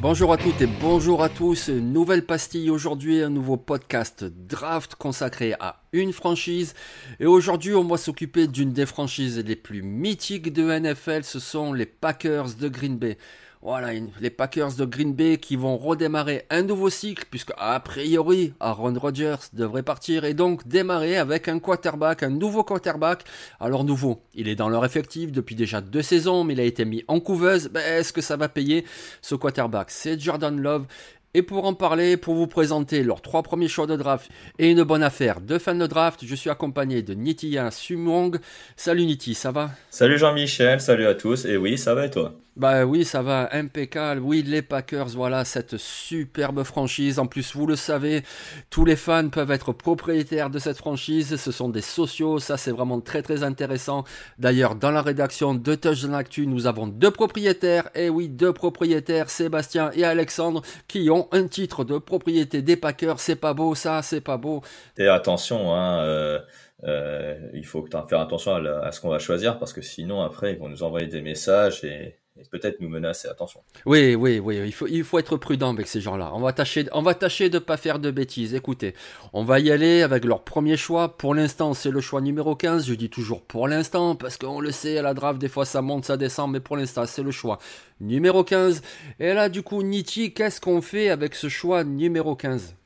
Bonjour à toutes et bonjour à tous. Nouvelle pastille aujourd'hui, un nouveau podcast draft consacré à une franchise. Et aujourd'hui, on va s'occuper d'une des franchises les plus mythiques de NFL. Ce sont les Packers de Green Bay. Voilà, les Packers de Green Bay qui vont redémarrer un nouveau cycle, puisque a priori, Aaron Rodgers devrait partir et donc démarrer avec un quarterback, un nouveau quarterback. Alors nouveau, il est dans leur effectif depuis déjà deux saisons, mais il a été mis en couveuse. Ben, Est-ce que ça va payer ce quarterback? C'est Jordan Love. Et pour en parler, pour vous présenter leurs trois premiers choix de draft et une bonne affaire de fan de draft, je suis accompagné de Nitya Sumong. Salut Niti, ça va? Salut Jean-Michel, salut à tous, et oui, ça va et toi? Bah oui, ça va, impeccable. Oui, les Packers, voilà, cette superbe franchise. En plus, vous le savez, tous les fans peuvent être propriétaires de cette franchise. Ce sont des sociaux, ça c'est vraiment très très intéressant. D'ailleurs, dans la rédaction de Touchdown Actu, nous avons deux propriétaires, et oui, deux propriétaires, Sébastien et Alexandre, qui ont un titre de propriété des Packers. C'est pas beau ça, c'est pas beau. Et attention, hein, euh, euh, il faut faire attention à, la- à ce qu'on va choisir, parce que sinon, après, ils vont nous envoyer des messages et, et peut-être nous menacer. Attention. Oui, oui, oui, il faut, il faut être prudent avec ces gens-là. On va tâcher, on va tâcher de pas faire de bêtises. Écoutez, on va y aller avec leur premier choix. Pour l'instant, c'est le choix numéro 15. Je dis toujours pour l'instant, parce qu'on le sait, à la draft, des fois ça monte, ça descend, mais pour l'instant, c'est le choix numéro 15. Et là, du coup, Niti, qu'est-ce qu'on fait avec ce choix numéro 15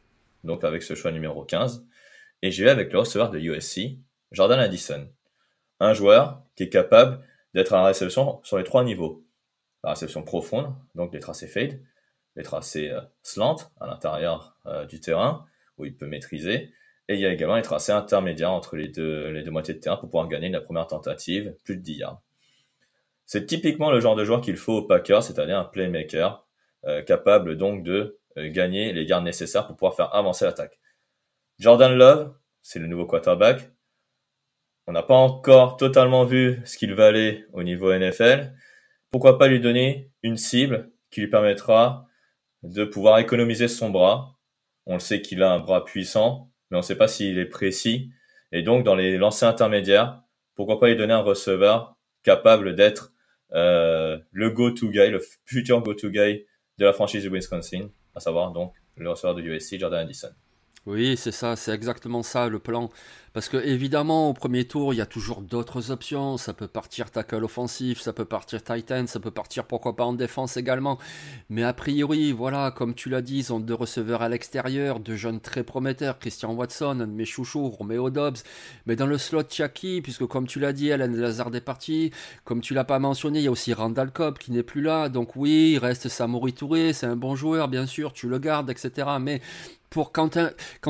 Donc, avec ce choix numéro 15, et j'y vais avec le receveur de USC, Jordan Addison. Un joueur qui est capable d'être à la réception sur les trois niveaux. La réception profonde, donc les tracés fade, les tracés euh, à l'intérieur euh, du terrain, où il peut maîtriser, et il y a également les tracés intermédiaires entre les deux, les deux moitiés de terrain pour pouvoir gagner la première tentative, plus de 10 yards. C'est typiquement le genre de joueur qu'il faut au Packers, c'est-à-dire un playmaker, euh, capable donc de euh, gagner les yards nécessaires pour pouvoir faire avancer l'attaque. Jordan Love, c'est le nouveau quarterback. On n'a pas encore totalement vu ce qu'il valait au niveau NFL. Pourquoi pas lui donner une cible qui lui permettra de pouvoir économiser son bras. On le sait qu'il a un bras puissant, mais on ne sait pas s'il est précis. Et donc, dans les lancers intermédiaires, pourquoi pas lui donner un receveur capable d'être euh, le go-to guy, le futur go-to guy de la franchise de Wisconsin, à savoir donc le receveur de USC, Jordan Addison. Oui, c'est ça, c'est exactement ça le plan. Parce que évidemment, au premier tour, il y a toujours d'autres options. Ça peut partir tackle offensif, ça peut partir tight end, ça peut partir pourquoi pas en défense également. Mais a priori, voilà, comme tu l'as dit, ils ont deux receveurs à l'extérieur, deux jeunes très prometteurs, Christian Watson, un de mes chouchous, Romeo Dobbs. Mais dans le slot, Chucky, puisque comme tu l'as dit, Alan Lazard est parti. Comme tu l'as pas mentionné, il y a aussi Randall Cobb qui n'est plus là. Donc oui, il reste Samori Touré, c'est un bon joueur, bien sûr, tu le gardes, etc. Mais pour quand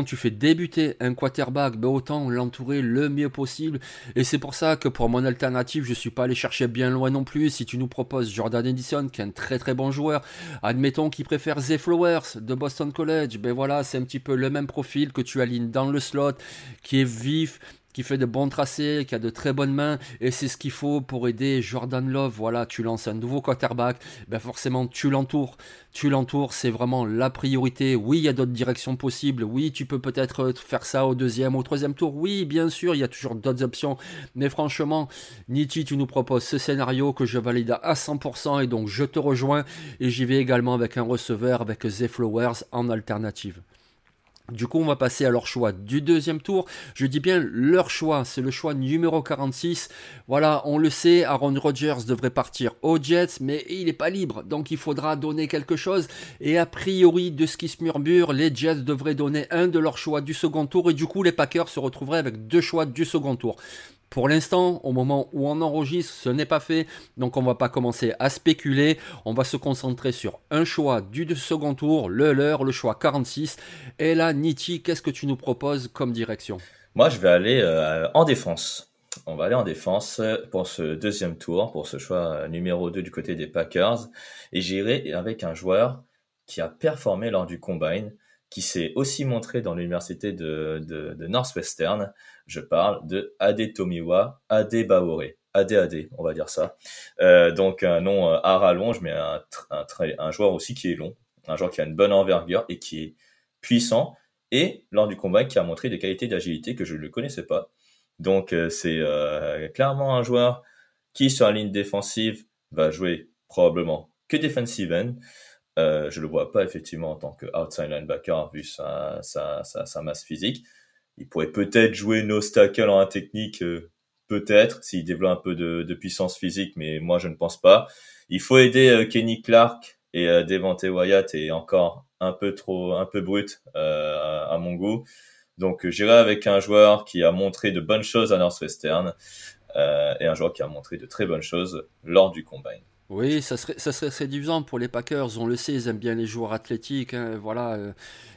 tu fais débuter un quarterback, ben autant l'entourer le mieux possible. Et c'est pour ça que pour mon alternative, je suis pas allé chercher bien loin non plus. Si tu nous proposes Jordan Edison, qui est un très très bon joueur, admettons qu'il préfère Zay Flowers de Boston College, ben voilà, c'est un petit peu le même profil que tu alignes dans le slot, qui est vif, qui fait de bons tracés, qui a de très bonnes mains, et c'est ce qu'il faut pour aider Jordan Love. Voilà, tu lances un nouveau quarterback, ben forcément tu l'entoures, tu l'entoures, c'est vraiment la priorité. Oui, il y a d'autres directions possibles. Oui, tu peux peut-être faire ça au deuxième, au troisième tour. Oui, bien sûr, il y a toujours d'autres options. Mais franchement, Nietzsche, tu nous proposes ce scénario que je valide à 100% et donc je te rejoins et j'y vais également avec un receveur avec Zay Flowers en alternative. Du coup, on va passer à leur choix du deuxième tour. Je dis bien leur choix, c'est le choix numéro 46. Voilà, on le sait, Aaron Rodgers devrait partir aux Jets, mais il n'est pas libre, donc il faudra donner quelque chose. Et a priori, de ce qui se murmure, les Jets devraient donner un de leurs choix du second tour, et du coup, les Packers se retrouveraient avec deux choix du second tour. Pour l'instant, au moment où on enregistre, ce n'est pas fait, donc on va pas commencer à spéculer. On va se concentrer sur un choix du second tour, le leur, le choix 46. Et là, Niti, qu'est-ce que tu nous proposes comme direction? Moi, je vais aller euh, en défense. On va aller en défense pour ce deuxième tour, pour ce choix euh, numéro 2 du côté des Packers. Et j'irai avec un joueur qui a performé lors du combine, qui s'est aussi montré dans l'université de, Northwestern. Je parle de Adetomiwa Adebaore. ADAD, on va dire ça. Euh, donc un nom à rallonge, mais un, joueur aussi qui est long, un joueur qui a une bonne envergure et qui est puissant. Et lors du combat, qui a montré des qualités d'agilité que je ne connaissais pas. Donc euh, c'est euh, clairement un joueur qui sur la ligne défensive va jouer probablement que defensive end. Je le vois pas effectivement en tant que outside linebacker vu sa, sa, masse physique. Il pourrait peut-être jouer no tackle en technique, euh, peut-être s'il développe un peu de, de, puissance physique, mais moi je ne pense pas. Il faut aider euh, Kenny Clark et euh, Devante Wyatt est encore un peu trop, un peu brut euh, à, mon goût. Donc j'irai avec un joueur qui a montré de bonnes choses à Northwestern et un joueur qui a montré de très bonnes choses lors du combine. Oui, ça serait, ça serait séduisant pour les Packers. On le sait, ils aiment bien les joueurs athlétiques. Hein, voilà, euh,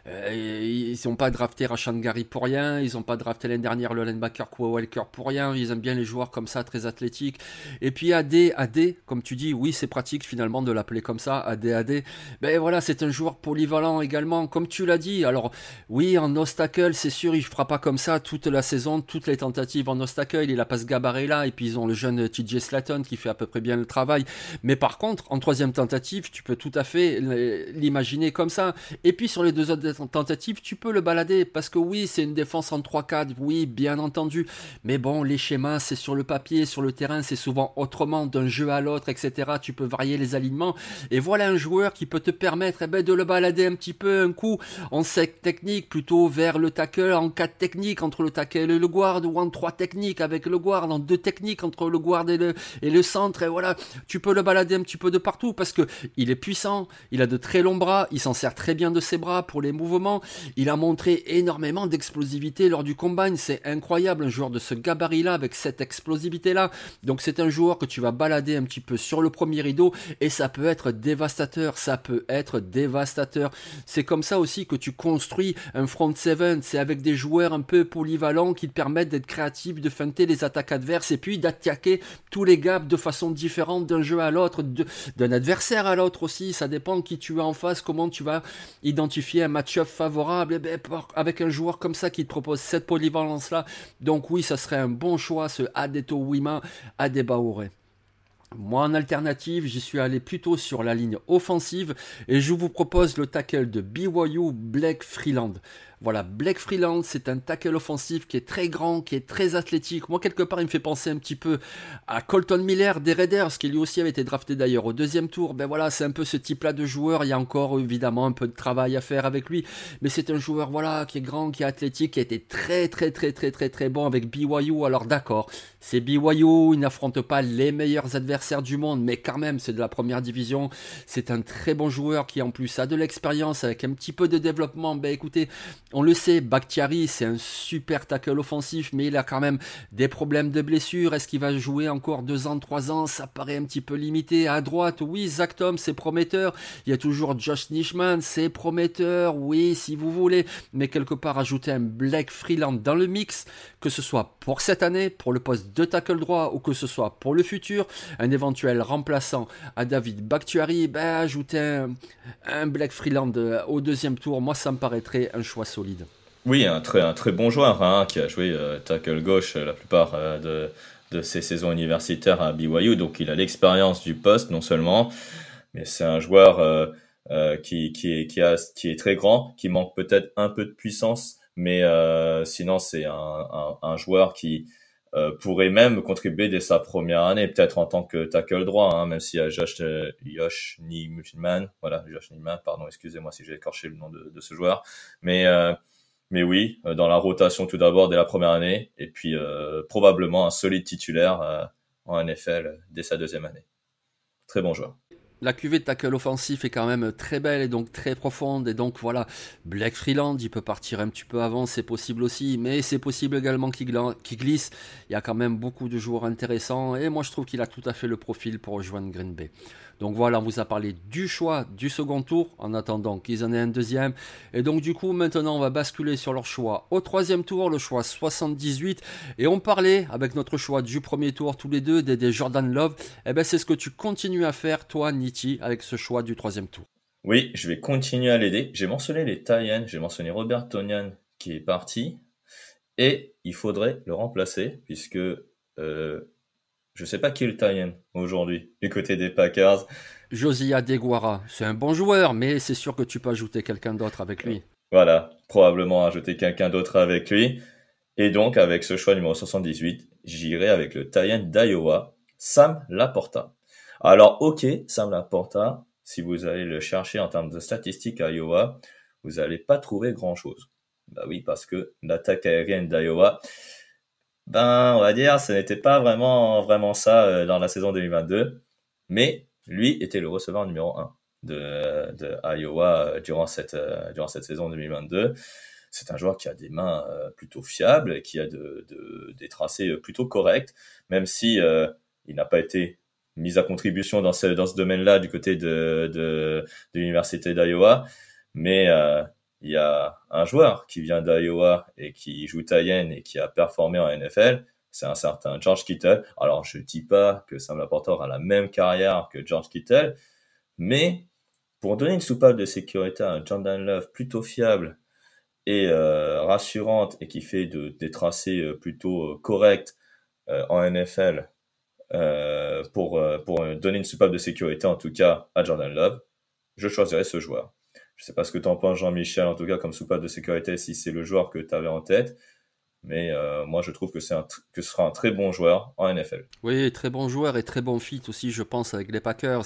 euh, ils n'ont pas drafté Rashan Gary pour rien. Ils n'ont pas drafté l'année dernière le linebacker Kwa Walker pour rien. Ils aiment bien les joueurs comme ça, très athlétiques. Et puis AD, AD, comme tu dis, oui, c'est pratique finalement de l'appeler comme ça, AD, AD. Ben voilà, c'est un joueur polyvalent également, comme tu l'as dit. Alors oui, en obstacle, c'est sûr, il fera pas comme ça toute la saison, toutes les tentatives en obstacle. Il a pas ce gabarit là. Et puis ils ont le jeune TJ Slatton qui fait à peu près bien le travail. Mais par contre, en troisième tentative, tu peux tout à fait l'imaginer comme ça. Et puis sur les deux autres tentatives, tu peux le balader. Parce que oui, c'est une défense en 3-4, oui, bien entendu. Mais bon, les schémas, c'est sur le papier, sur le terrain, c'est souvent autrement d'un jeu à l'autre, etc. Tu peux varier les alignements. Et voilà un joueur qui peut te permettre eh ben, de le balader un petit peu, un coup en 5 technique, plutôt vers le tackle, en 4 techniques entre le tackle et le guard, ou en 3 techniques avec le guard, en 2 techniques entre le guard et le, et le centre. Et voilà, tu peux le balader un petit peu de partout parce que il est puissant, il a de très longs bras, il s'en sert très bien de ses bras pour les mouvements, il a montré énormément d'explosivité lors du combine, c'est incroyable un joueur de ce gabarit là avec cette explosivité là. Donc c'est un joueur que tu vas balader un petit peu sur le premier rideau et ça peut être dévastateur, ça peut être dévastateur. C'est comme ça aussi que tu construis un front seven, c'est avec des joueurs un peu polyvalents qui te permettent d'être créatifs, de feinter les attaques adverses et puis d'attaquer tous les gaps de façon différente d'un jeu à l'autre d'un adversaire à l'autre aussi. Ça dépend qui tu as en face, comment tu vas identifier un match-up favorable. Et eh ben, avec un joueur comme ça qui te propose cette polyvalence-là. Donc oui, ça serait un bon choix, ce Adeto Wima Adebaore. Moi, en alternative, j'y suis allé plutôt sur la ligne offensive et je vous propose le tackle de BYU Black Freeland. Voilà, Black Freeland, c'est un tackle offensif qui est très grand, qui est très athlétique. Moi, quelque part, il me fait penser un petit peu à Colton Miller des Raiders, qui lui aussi avait été drafté d'ailleurs au deuxième tour. Ben voilà, c'est un peu ce type-là de joueur. Il y a encore évidemment un peu de travail à faire avec lui, mais c'est un joueur voilà qui est grand, qui est athlétique, qui a été très très très très très très bon avec BYU. Alors d'accord, c'est BYU, il n'affronte pas les meilleurs adversaires du monde, mais quand même, c'est de la première division. C'est un très bon joueur qui en plus a de l'expérience avec un petit peu de développement. Ben écoutez, on le sait, Bakhtiari, c'est un super tackle offensif, mais il a quand même des problèmes de blessure. Est-ce qu'il va jouer encore deux ans, trois ans? Ça paraît un petit peu limité. À droite, oui, Zach Tom, c'est prometteur. Il y a toujours Josh Nishman, c'est prometteur. Oui, si vous voulez. Mais quelque part, ajouter un Black Freeland dans le mix, que ce soit pour cette année, pour le poste de tackle droit, ou que ce soit pour le futur, un éventuel remplaçant à David Bakhtiari, ben, ajouter un, un Black Freeland euh, au deuxième tour, moi, ça me paraîtrait un choix oui, un très, bon joueur hein, qui a joué euh, tackle gauche euh, la plupart euh, de, ses saisons universitaires à BYU, donc il a l'expérience du poste non seulement, mais c'est un joueur qui, est, très grand, qui manque peut-être un peu de puissance, mais sinon c'est un, joueur qui pourrait même contribuer dès sa première année, peut-être en tant que tackle droit, hein, même si a Josh, Josh Niemann, voilà, Josh Niemann, pardon, excusez-moi si j'ai écorché le nom de, de ce joueur, mais Mais oui, dans la rotation tout d'abord dès la première année, et puis probablement un solide titulaire en NFL dès sa deuxième année. Très bon joueur la cuvée de tackle offensif est quand même très belle et donc très profonde. Et donc voilà, Black Freeland, il peut partir un petit peu avant, c'est possible aussi. Mais c'est possible également qu'il glisse. Il y a quand même beaucoup de joueurs intéressants. Et moi, je trouve qu'il a tout à fait le profil pour rejoindre Green Bay. Donc voilà, on vous a parlé du choix du second tour, en attendant qu'ils en aient un deuxième. Et donc du coup, maintenant, on va basculer sur leur choix au troisième tour, le choix 78. Et on parlait avec notre choix du premier tour, tous les deux, des, Jordan Love. Et eh ben c'est ce que tu continues à faire, toi, Avec ce choix du troisième tour. Oui, je vais continuer à l'aider. J'ai mentionné les Tayans, j'ai mentionné Robert Tonian qui est parti. Et il faudrait le remplacer, puisque euh, je sais pas qui est le Tyen aujourd'hui, du côté des Packers. Josiah Deguara, c'est un bon joueur, mais c'est sûr que tu peux ajouter quelqu'un d'autre avec lui. Voilà, probablement ajouter quelqu'un d'autre avec lui. Et donc, avec ce choix numéro 78, j'irai avec le Tyen d'Iowa, Sam Laporta. Alors, ok, Sam Laporta, si vous allez le chercher en termes de statistiques à Iowa, vous n'allez pas trouver grand-chose. Bah oui, parce que l'attaque aérienne d'Iowa, ben, on va dire, ce n'était pas vraiment, vraiment ça euh, dans la saison 2022. Mais lui était le receveur numéro 1 de, de Iowa euh, durant cette, euh, durant cette saison 2022. C'est un joueur qui a des mains plutôt fiables, qui a de, de, des tracés plutôt corrects, même si il n'a pas été mis à contribution dans ce, dans ce domaine-là du côté de, de, l'université d'Iowa. Mais il y a un joueur qui vient d'Iowa et qui joue Tayen et qui a performé en NFL, c'est un certain George Kittle. Alors, je dis pas que Sam Laporta a la même carrière que George Kittle, mais pour donner une soupape de sécurité à un Jordan Love plutôt fiable et euh, rassurante et qui fait de, des tracés euh, plutôt euh, corrects en NFL pour, pour donner une soupape de sécurité en tout cas à Jordan Love, je choisirais ce joueur. Je sais pas ce que tu en penses, Jean-Michel, en tout cas, comme soupape de sécurité, si c'est le joueur que tu avais en tête. Mais euh, moi, je trouve que, c'est que ce sera un très bon joueur en NFL. Oui, très bon joueur et très bon fit aussi, je pense, avec les Packers.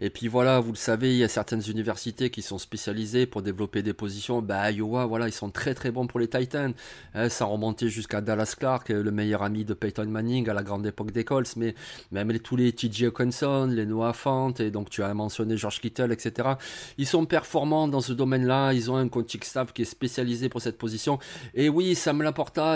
Et puis voilà, vous le savez, il y a certaines universités qui sont spécialisées pour développer des positions. Bah, Iowa, voilà, ils sont très très bons pour les Titans. Hein, ça remontait jusqu'à Dallas Clark, le meilleur ami de Peyton Manning à la grande époque des Colts. Mais même tous les TJ Oconson, les Noah Fant, et donc tu as mentionné George Kittle, etc. Ils sont performants dans ce domaine-là. Ils ont un coaching staff qui est spécialisé pour cette position. Et oui, ça me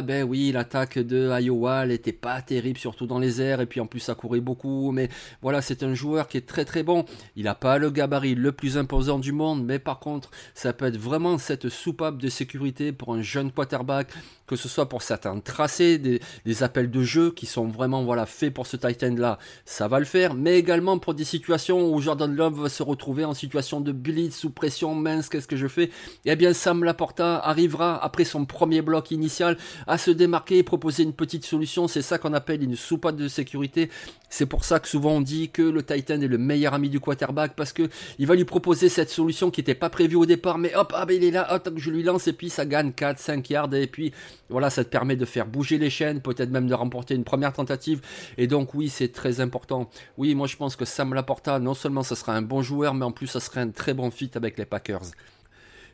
Ben oui, l'attaque de Iowa, elle n'était pas terrible, surtout dans les airs. Et puis en plus, ça courait beaucoup. Mais voilà, c'est un joueur qui est très très bon. Il n'a pas le gabarit le plus imposant du monde, mais par contre, ça peut être vraiment cette soupape de sécurité pour un jeune quarterback, que ce soit pour certains tracés, des, appels de jeu qui sont vraiment voilà, faits pour ce Titan-là, ça va le faire, mais également pour des situations où Jordan Love va se retrouver en situation de blitz sous pression, mince, qu'est-ce que je fais? Eh bien, Sam Laporta arrivera après son premier bloc initial à se démarquer et proposer une petite solution. C'est ça qu'on appelle une soupape de sécurité. C'est pour ça que souvent on dit que le Titan est le meilleur ami du quarterback parce que il va lui proposer cette solution qui n'était pas prévue au départ, mais hop, ah ben il est là, hop, je lui lance et puis ça gagne 4, 5 yards et puis voilà, ça te permet de faire bouger les chaînes, peut-être même de remporter une première tentative. Et donc oui, c'est très important. Oui, moi je pense que Sam Laporta, non seulement ça sera un bon joueur, mais en plus ça sera un très bon fit avec les Packers.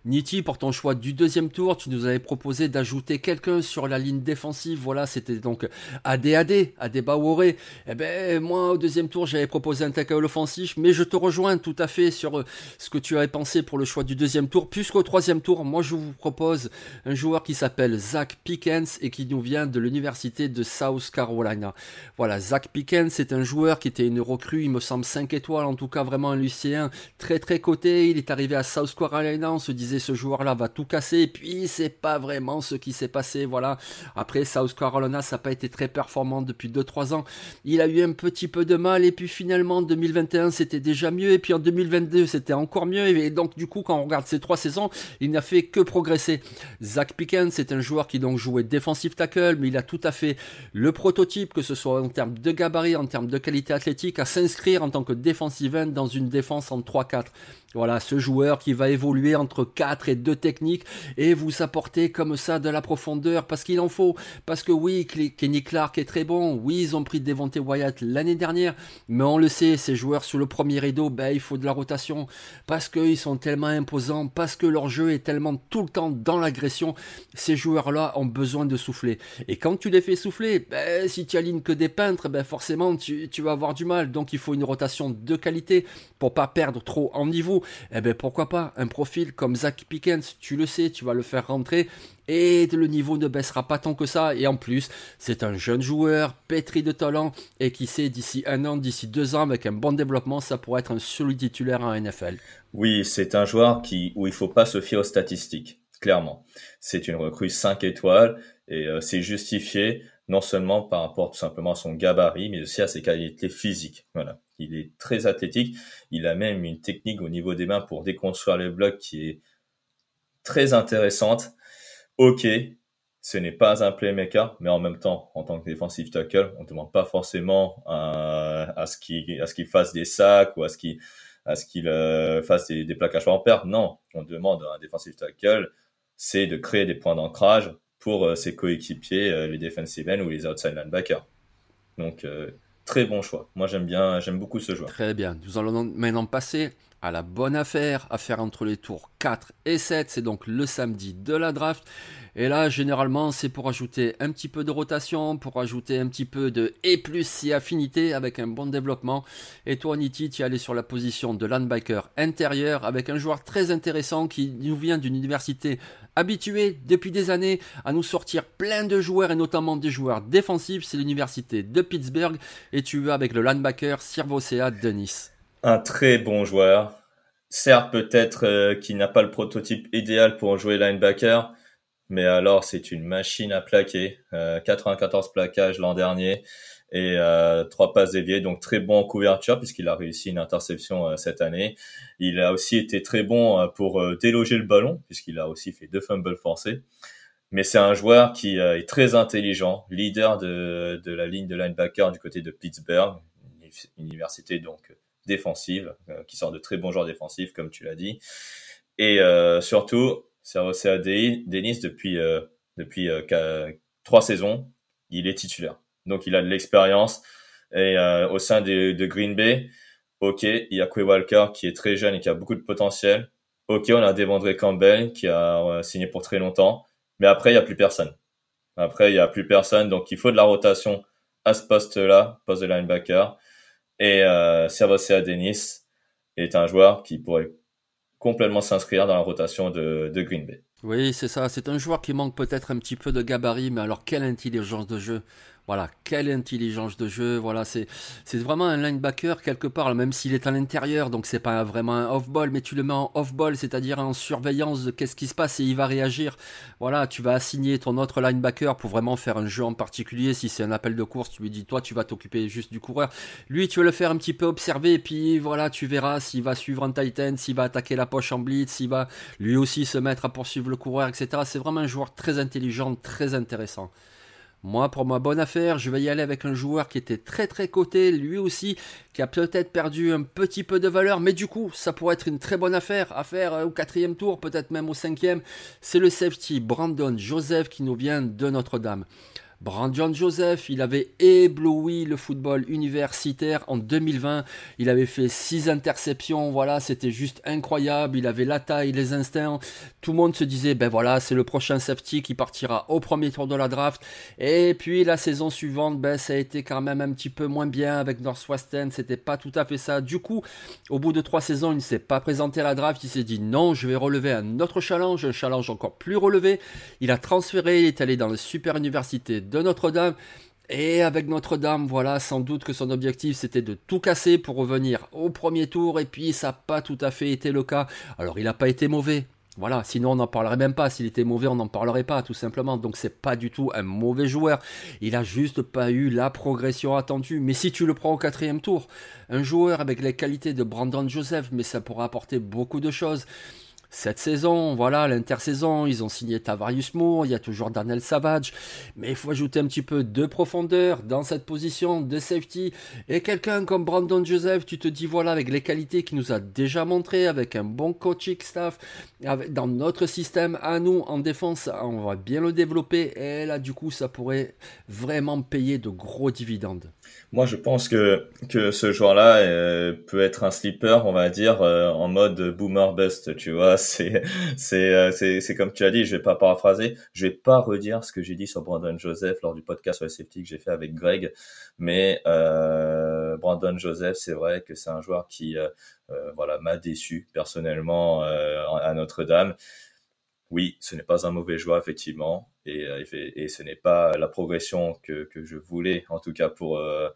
Niti, pour ton choix du deuxième tour, tu nous avais proposé d'ajouter quelqu'un sur la ligne défensive. Voilà, c'était donc ADAD, Adebaworé. Eh ben, moi, au deuxième tour, j'avais proposé un tackle offensif, mais je te rejoins tout à fait sur euh, ce que tu avais pensé pour le choix du deuxième tour. Puisqu'au troisième tour, moi, je vous propose un joueur qui s'appelle Zach Pickens et qui nous vient de l'université de South Carolina. Voilà, Zach Pickens, c'est un joueur qui était une recrue, il me semble 5 étoiles, en tout cas vraiment un lycéen très très coté. Il est arrivé à South Carolina, on se disait ce joueur-là va tout casser. Et puis, c'est pas vraiment ce qui s'est passé. Voilà. Après, South Carolina, ça n'a pas été très performant depuis 2-3 ans. Il a eu un petit peu de mal. Et puis, finalement, en 2021, c'était déjà mieux. Et puis, en 2022, c'était encore mieux. Et donc, du coup, quand on regarde ces trois saisons, il n'a fait que progresser. Zach Pickens, c'est un joueur qui donc jouait defensive tackle, mais il a tout à fait le prototype, que ce soit en termes de gabarit, en termes de qualité athlétique, à s'inscrire en tant que defensive end dans une défense en 3-4. Voilà, ce joueur qui va évoluer entre 4 et 2 techniques et vous apporter comme ça de la profondeur parce qu'il en faut. Parce que oui, Kenny Clark est très bon. Oui, ils ont pris Devontae Wyatt l'année dernière. Mais on le sait, ces joueurs sous le premier rideau, ben, il faut de la rotation. Parce qu'ils sont tellement imposants. Parce que leur jeu est tellement tout le temps dans l'agression. Ces joueurs-là ont besoin de souffler. Et quand tu les fais souffler, ben, si tu alignes que des peintres, ben, forcément, tu, tu vas avoir du mal. Donc il faut une rotation de qualité pour pas perdre trop en niveau. Eh ben pourquoi pas un profil comme Zach Pickens, tu le sais, tu vas le faire rentrer et le niveau ne baissera pas tant que ça. Et en plus, c'est un jeune joueur, pétri de talent, et qui sait, d'ici un an, d'ici deux ans, avec un bon développement, ça pourrait être un solide titulaire en NFL. Oui, c'est un joueur qui, où il faut pas se fier aux statistiques, clairement. C'est une recrue 5 étoiles, et euh, c'est justifié non seulement par rapport tout simplement à son gabarit, mais aussi à ses qualités physiques. Voilà. Il est très athlétique. Il a même une technique au niveau des mains pour déconstruire les blocs qui est très intéressante. Ok, ce n'est pas un playmaker, mais en même temps, en tant que defensive tackle, on ne demande pas forcément à, ce qu'il fasse des sacs ou à ce qu'il euh, fasse des, des plaquages en perte. Non, on demande à un defensive tackle, c'est de créer des points d'ancrage pour euh, ses coéquipiers, euh, les defensive ends ou les outside linebackers. Donc très bon choix. Moi j'aime bien, j'aime beaucoup ce joueur. Très bien. Nous allons maintenant passer à la bonne affaire à faire entre les tours 4 et 7. C'est donc le samedi de la draft. Et là, généralement, c'est pour ajouter un petit peu de rotation, pour ajouter un petit peu de et plus si affinité avec un bon développement. Et toi, Niti, tu es allé sur la position de linebacker intérieur avec un joueur très intéressant qui nous vient d'une université habituée depuis des années à nous sortir plein de joueurs et notamment des joueurs défensifs. C'est l'université de Pittsburgh et tu es avec le linebacker Sirvosea Denis. Un très bon joueur. Certes, peut-être euh, qu'il n'a pas le prototype idéal pour jouer linebacker, mais alors c'est une machine à plaquer. 94 euh, plaquages l'an dernier et euh, trois passes déviées, donc très bon en couverture puisqu'il a réussi une interception euh, cette année. Il a aussi été très bon pour déloger le ballon puisqu'il a aussi fait deux fumbles forcés. Mais c'est un joueur qui est très intelligent, leader de, de la ligne de linebacker du côté de Pittsburgh, université donc défensive, qui sort de très bons joueurs défensifs comme tu l'as dit. Et surtout, c'est Denis depuis euh, depuis euh, trois saisons, il est titulaire. Donc il a de l'expérience et euh, au sein de, Green Bay, ok, il y a Quay Walker qui est très jeune et qui a beaucoup de potentiel. Ok, on a Devondre Campbell qui a signé pour très longtemps, mais après il y a plus personne. Après il y a plus personne, donc il faut de la rotation à ce poste-là, poste de linebacker. Et euh, Servocea Dennis est un joueur qui pourrait complètement s'inscrire dans la rotation de, Green Bay. Oui, c'est ça. C'est un joueur qui manque peut-être un petit peu de gabarit, mais alors quelle intelligence de jeu. Voilà, quelle intelligence de jeu. Voilà, c'est vraiment un linebacker quelque part, même s'il est à l'intérieur, donc c'est pas vraiment un off-ball, mais tu le mets en off-ball, c'est-à-dire en surveillance de qu'est-ce qui se passe et il va réagir. Voilà, tu vas assigner ton autre linebacker pour vraiment faire un jeu en particulier. Si c'est un appel de course, tu lui dis toi, tu vas t'occuper juste du coureur. Lui, tu vas le faire un petit peu observer, et puis voilà, tu verras s'il va suivre un Titan, s'il va attaquer la poche en blitz, s'il va lui aussi se mettre à poursuivre le coureur, etc. C'est vraiment un joueur très intelligent, très intéressant. Moi, pour ma bonne affaire, je vais y aller avec un joueur qui était très très coté, lui aussi, qui a peut-être perdu un petit peu de valeur, mais du coup, ça pourrait être une très bonne affaire à faire euh, au quatrième tour, peut-être même au cinquième. C'est le safety Brandon Joseph qui nous vient de Notre-Dame. Brandon Joseph, il avait ébloui le football universitaire en 2020. Il avait fait six interceptions, voilà, c'était juste incroyable. Il avait la taille, les instincts. Tout le monde se disait, ben voilà, c'est le prochain safety qui partira au premier tour de la draft. Et puis la saison suivante, ben ça a été quand même un petit peu moins bien avec Northwestern. C'était pas tout à fait ça. Du coup, au bout de trois saisons, il ne s'est pas présenté à la draft. Il s'est dit non, je vais relever un autre challenge, un challenge encore plus relevé. Il a transféré, il est allé dans la super université de Notre-Dame. Et avec Notre-Dame, voilà, sans doute que son objectif c'était de tout casser pour revenir au premier tour, et puis ça n'a pas tout à fait été le cas. Alors il n'a pas été mauvais, voilà, sinon on n'en parlerait même pas. S'il était mauvais, on n'en parlerait pas, tout simplement. Donc c'est pas du tout un mauvais joueur. Il a juste pas eu la progression attendue. Mais si tu le prends au quatrième tour, un joueur avec les qualités de Brandon Joseph, mais ça pourra apporter beaucoup de choses cette saison. Voilà, l'intersaison, ils ont signé Tavarius Moore, il y a toujours Daniel Savage, mais il faut ajouter un petit peu de profondeur dans cette position de safety. Et quelqu'un comme Brandon Joseph, tu te dis voilà, avec les qualités qu'il nous a déjà montré, avec un bon coaching staff, dans notre système à nous en défense, on va bien le développer. Et là, du coup, ça pourrait vraiment payer de gros dividendes. Moi, je pense que que ce joueur-là euh, peut être un sleeper, on va dire, euh, en mode boomer bust. Tu vois, c'est euh, c'est c'est comme tu as dit. Je vais pas paraphraser, je vais pas redire ce que j'ai dit sur Brandon Joseph lors du podcast sur le safety que j'ai fait avec Greg. Mais Brandon Joseph, c'est vrai que c'est un joueur qui voilà m'a déçu personnellement à Notre-Dame. Oui, ce n'est pas un mauvais joueur effectivement et, euh, et ce n'est pas la progression que, que, je voulais, en tout cas pour, euh,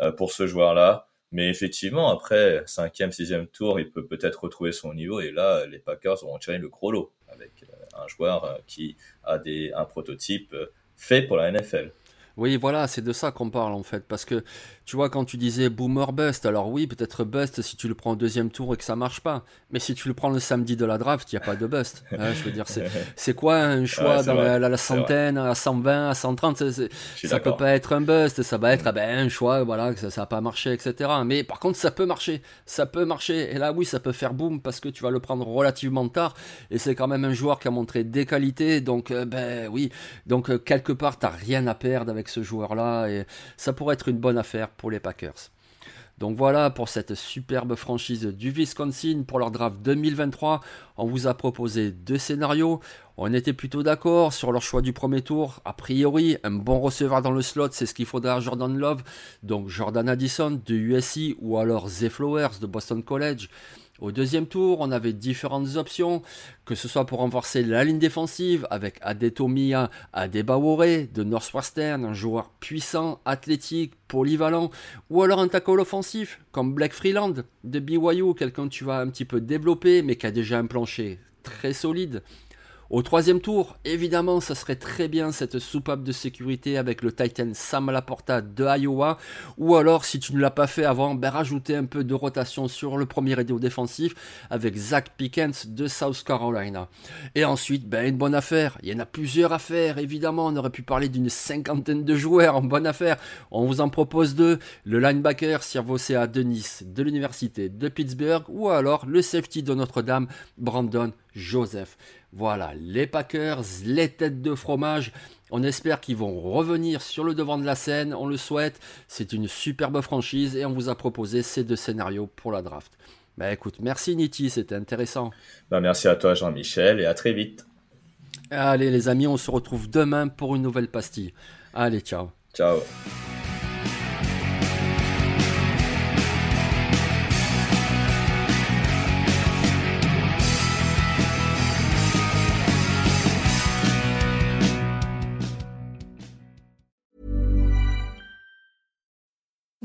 euh, pour ce joueur-là. Mais effectivement, après cinquième, sixième tour, il peut peut-être retrouver son niveau. Et là, les Packers auront tiré le gros lot avec un joueur qui a des, un prototype fait pour la NFL. Oui, voilà, c'est de ça qu'on parle en fait. Parce que tu vois, quand tu disais boomer bust, alors oui, peut-être bust si tu le prends au deuxième tour et que ça marche pas. Mais si tu le prends le samedi de la draft, il n'y a pas de bust. Hein, je veux dire, c'est quoi un choix dans la, centaine, à 120, à 130 Ça peut pas être un bust, ça va être ah ben, un choix, voilà, que ça n'a pas marché, etc. Mais par contre, ça peut marcher. Ça peut marcher. Et là, oui, ça peut faire boom parce que tu vas le prendre relativement tard. Et c'est quand même un joueur qui a montré des qualités. Donc, euh, ben oui. Donc, euh, quelque part, tu n'as rien à perdre avec ce joueur-là et ça pourrait être une bonne affaire pour les Packers. Donc voilà pour cette superbe franchise du Wisconsin pour leur draft 2023. On vous a proposé deux scénarios. On était plutôt d'accord sur leur choix du premier tour. A priori, un bon receveur dans le slot, c'est ce qu'il faudra Jordan Love. Donc Jordan Addison de USC ou alors Zay Flowers de Boston College. Au deuxième tour, on avait différentes options, que ce soit pour renforcer la ligne défensive avec Adetomiya Adebawore de Northwestern, un joueur puissant, athlétique, polyvalent, ou alors un tackle offensif comme Black Freeland de BYU, quelqu'un que tu vas un petit peu développer mais qui a déjà un plancher très solide. Au troisième tour, évidemment, ça serait très bien cette soupape de sécurité avec le Titan Sam Laporta de Iowa. Ou alors, si tu ne l'as pas fait avant, ben, rajouter un peu de rotation sur le premier radio défensif avec Zach Pickens de South Carolina. Et ensuite, ben, une bonne affaire. Il y en a plusieurs affaires, évidemment. On aurait pu parler d'une cinquantaine de joueurs en bonne affaire. On vous en propose deux. Le linebacker Sirvocea de Nice de l'université de Pittsburgh. Ou alors le safety de Notre-Dame, Brandon Joseph. Voilà, les Packers, les têtes de fromage. On espère qu'ils vont revenir sur le devant de la scène, on le souhaite. C'est une superbe franchise et on vous a proposé ces deux scénarios pour la draft. Bah écoute, merci Niti, c'était intéressant. Bah merci à toi Jean-Michel et à très vite. Allez les amis, on se retrouve demain pour une nouvelle pastille. Allez, ciao. Ciao.